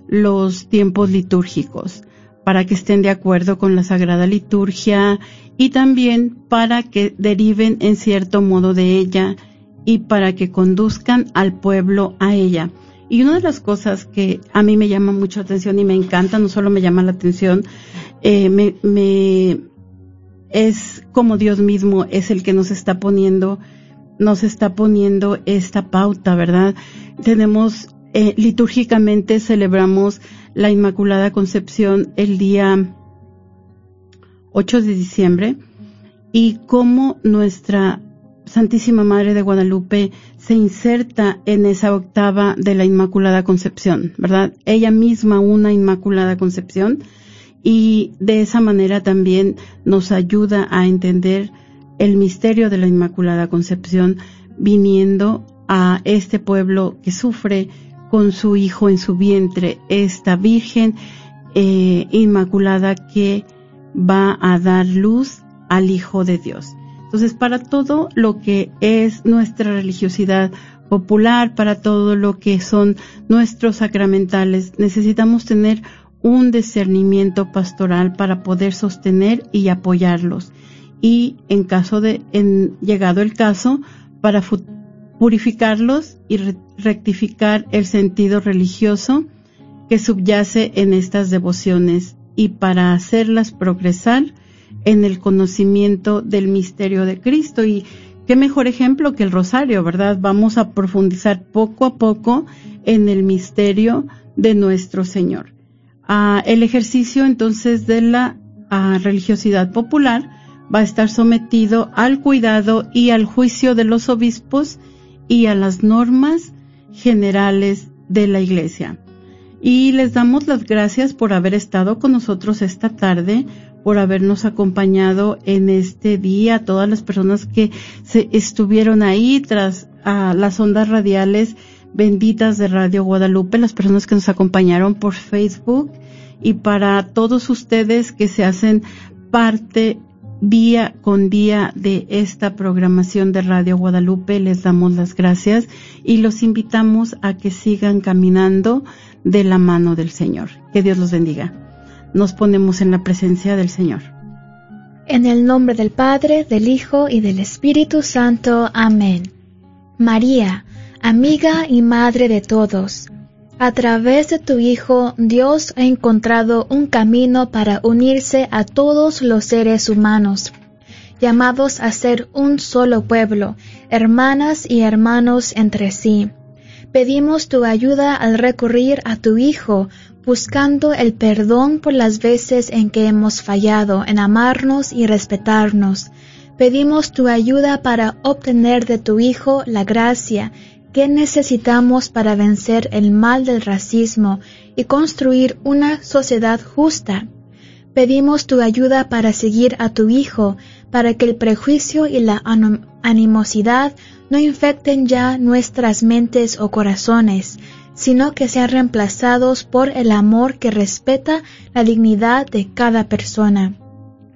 los tiempos litúrgicos para que estén de acuerdo con la Sagrada Liturgia y también para que deriven en cierto modo de ella y para que conduzcan al pueblo a ella. Y una de las cosas que a mí me llama mucho atención y me encanta, no solo me llama la atención, eh, me, me, es como Dios mismo es el que nos está poniendo, nos está poniendo esta pauta, ¿verdad? Tenemos, eh, litúrgicamente celebramos la Inmaculada Concepción el día 8 de diciembre y cómo nuestra Santísima Madre de Guadalupe se inserta en esa octava de la Inmaculada Concepción, ¿verdad? Ella misma una Inmaculada Concepción y de esa manera también nos ayuda a entender el misterio de la Inmaculada Concepción viniendo a este pueblo que sufre con su hijo en su vientre, esta Virgen eh, Inmaculada que va a dar luz al Hijo de Dios. Entonces, para todo lo que es nuestra religiosidad popular, para todo lo que son nuestros sacramentales, necesitamos tener un discernimiento pastoral para poder sostener y apoyarlos. Y en caso de, en llegado el caso, para purificarlos y rectificar el sentido religioso que subyace en estas devociones y para hacerlas progresar en el conocimiento del misterio de Cristo. Y qué mejor ejemplo que el rosario, ¿verdad? Vamos a profundizar poco a poco en el misterio de nuestro Señor. Ah, el ejercicio entonces de la ah, religiosidad popular va a estar sometido al cuidado y al juicio de los obispos y a las normas generales de la Iglesia. Y les damos las gracias por haber estado con nosotros esta tarde, por habernos acompañado en este día, todas las personas que se estuvieron ahí tras las ondas radiales benditas de Radio Guadalupe, las personas que nos acompañaron por Facebook y para todos ustedes que se hacen parte día con día de esta programación de Radio Guadalupe. Les damos las gracias y los invitamos a que sigan caminando de la mano del Señor. Que Dios los bendiga. Nos ponemos en la presencia del Señor. En el nombre del Padre, del Hijo y del Espíritu Santo. Amén. María, amiga y madre de todos, a través de tu Hijo, Dios ha encontrado un camino para unirse a todos los seres humanos, llamados a ser un solo pueblo, hermanas y hermanos entre sí. Pedimos tu ayuda al recurrir a tu Hijo, buscando el perdón por las veces en que hemos fallado en amarnos y respetarnos. Pedimos tu ayuda para obtener de tu Hijo la gracia ¿Qué necesitamos para vencer el mal del racismo y construir una sociedad justa? Pedimos tu ayuda para seguir a tu Hijo, para que el prejuicio y la animosidad no infecten ya nuestras mentes o corazones, sino que sean reemplazados por el amor que respeta la dignidad de cada persona.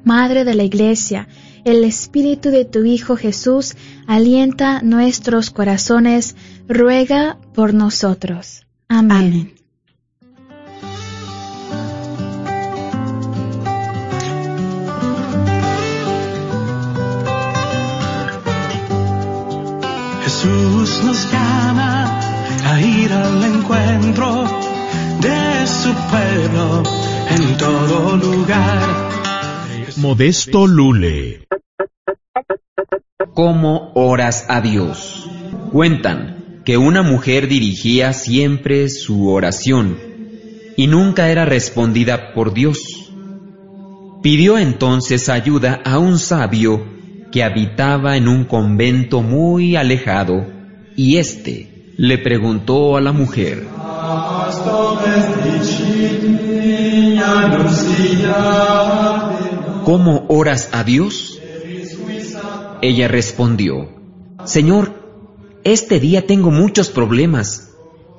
Madre de la Iglesia, el Espíritu de tu Hijo Jesús alienta nuestros corazones, ruega por nosotros. Amén. Jesús nos llama a ir al encuentro de su pueblo en todo lugar. Modesto Lule ¿Cómo oras a Dios? Cuentan que una mujer dirigía siempre su oración y nunca era respondida por Dios. Pidió entonces ayuda a un sabio que habitaba en un convento muy alejado y éste le preguntó a la mujer, ¿Cómo oras a Dios? Ella respondió, Señor, este día tengo muchos problemas,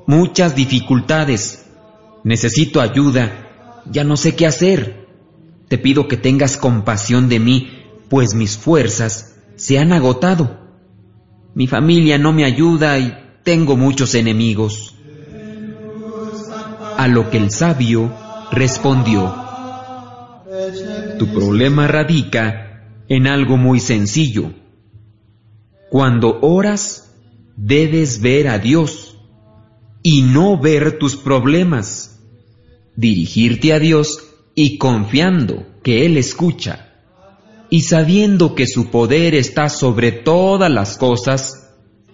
muchas dificultades, necesito ayuda, ya no sé qué hacer. Te pido que tengas compasión de mí, pues mis fuerzas se han agotado. Mi familia no me ayuda y tengo muchos enemigos. A lo que el sabio respondió, Tu problema radica en algo muy sencillo. Cuando oras, debes ver a Dios y no ver tus problemas. Dirigirte a Dios y confiando que Él escucha y sabiendo que su poder está sobre todas las cosas,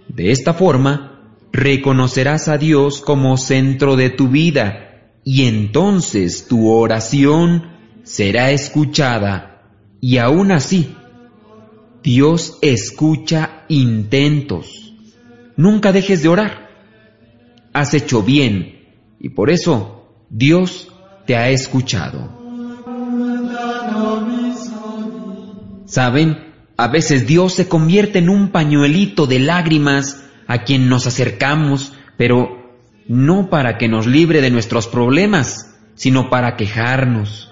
de esta forma reconocerás a Dios como centro de tu vida y entonces tu oración será escuchada y aún así Dios escucha intentos. Nunca dejes de orar. Has hecho bien y por eso Dios te ha escuchado. Saben, a veces Dios se convierte en un pañuelito de lágrimas a quien nos acercamos, pero no para que nos libre de nuestros problemas, sino para quejarnos.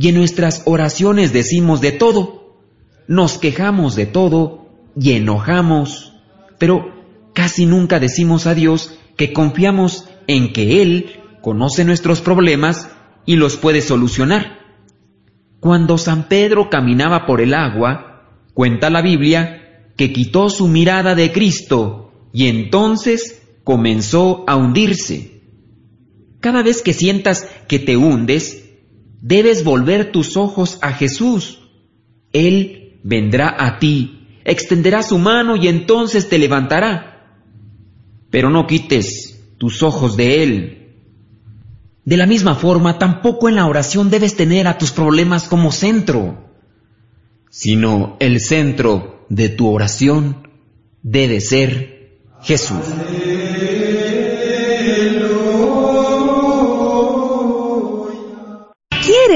Y en nuestras oraciones decimos de todo, nos quejamos de todo y enojamos, pero casi nunca decimos a Dios que confiamos en que Él conoce nuestros problemas y los puede solucionar. Cuando San Pedro caminaba por el agua, cuenta la Biblia que quitó su mirada de Cristo y entonces comenzó a hundirse. Cada vez que sientas que te hundes, debes volver tus ojos a Jesús. Él vendrá a ti, extenderá su mano y entonces te levantará. Pero no quites tus ojos de Él. De la misma forma, tampoco en la oración debes tener a tus problemas como centro, sino el centro de tu oración debe ser Jesús.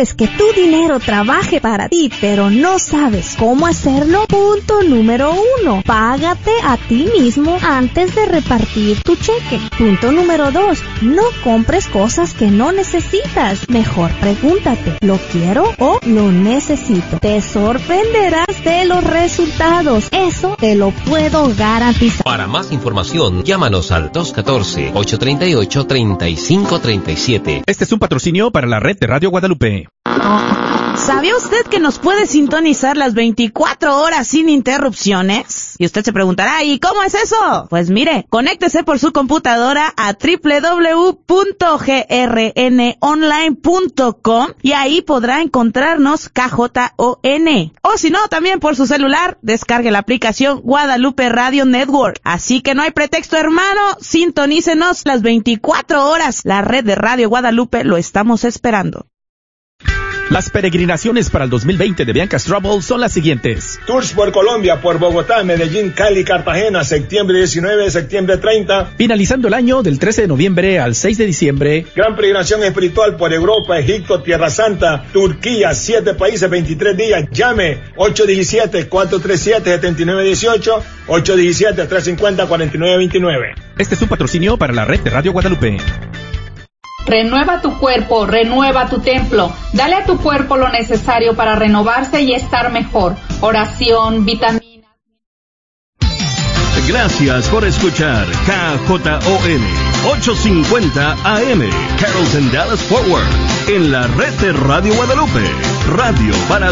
es ¿Quieres que tu dinero trabaje para ti, pero no sabes cómo hacerlo? Punto número uno. Págate a ti mismo antes de repartir tu cheque. Punto número dos. No compres cosas que no necesitas. Mejor pregúntate, ¿lo quiero o lo necesito? Te sorprenderás de los resultados. Eso te lo puedo garantizar. Para más información, llámanos al 214-838-3537. Este es un patrocinio para la red de Radio Guadalupe. ¿Sabía usted que nos puede sintonizar las 24 horas sin interrupciones? Y usted se preguntará, ¿y cómo es eso? Pues mire, conéctese por su computadora a www.grnonline.com y ahí podrá encontrarnos KJON. O si no, también por su celular, descargue la aplicación Guadalupe Radio Network. Así que no hay pretexto, hermano, sintonícenos las 24 horas. La red de Radio Guadalupe lo estamos esperando. Las peregrinaciones para el 2020 de Bianca Trouble son las siguientes. Tours por Colombia, por Bogotá, Medellín, Cali, Cartagena, septiembre 19, septiembre 30. Finalizando el año del 13 de noviembre al 6 de diciembre. Gran peregrinación espiritual por Europa, Egipto, Tierra Santa, Turquía, 7 países, 23 días. Llame 817-437-7918, 817-350-4929. Este es un patrocinio para la red de Radio Guadalupe. Renueva tu cuerpo, renueva tu templo. Dale a tu cuerpo lo necesario para renovarse y estar mejor. Oración, vitaminas. Gracias por escuchar KJON 850 AM, Carrollton Dallas Forward, en la red de Radio Guadalupe. Radio para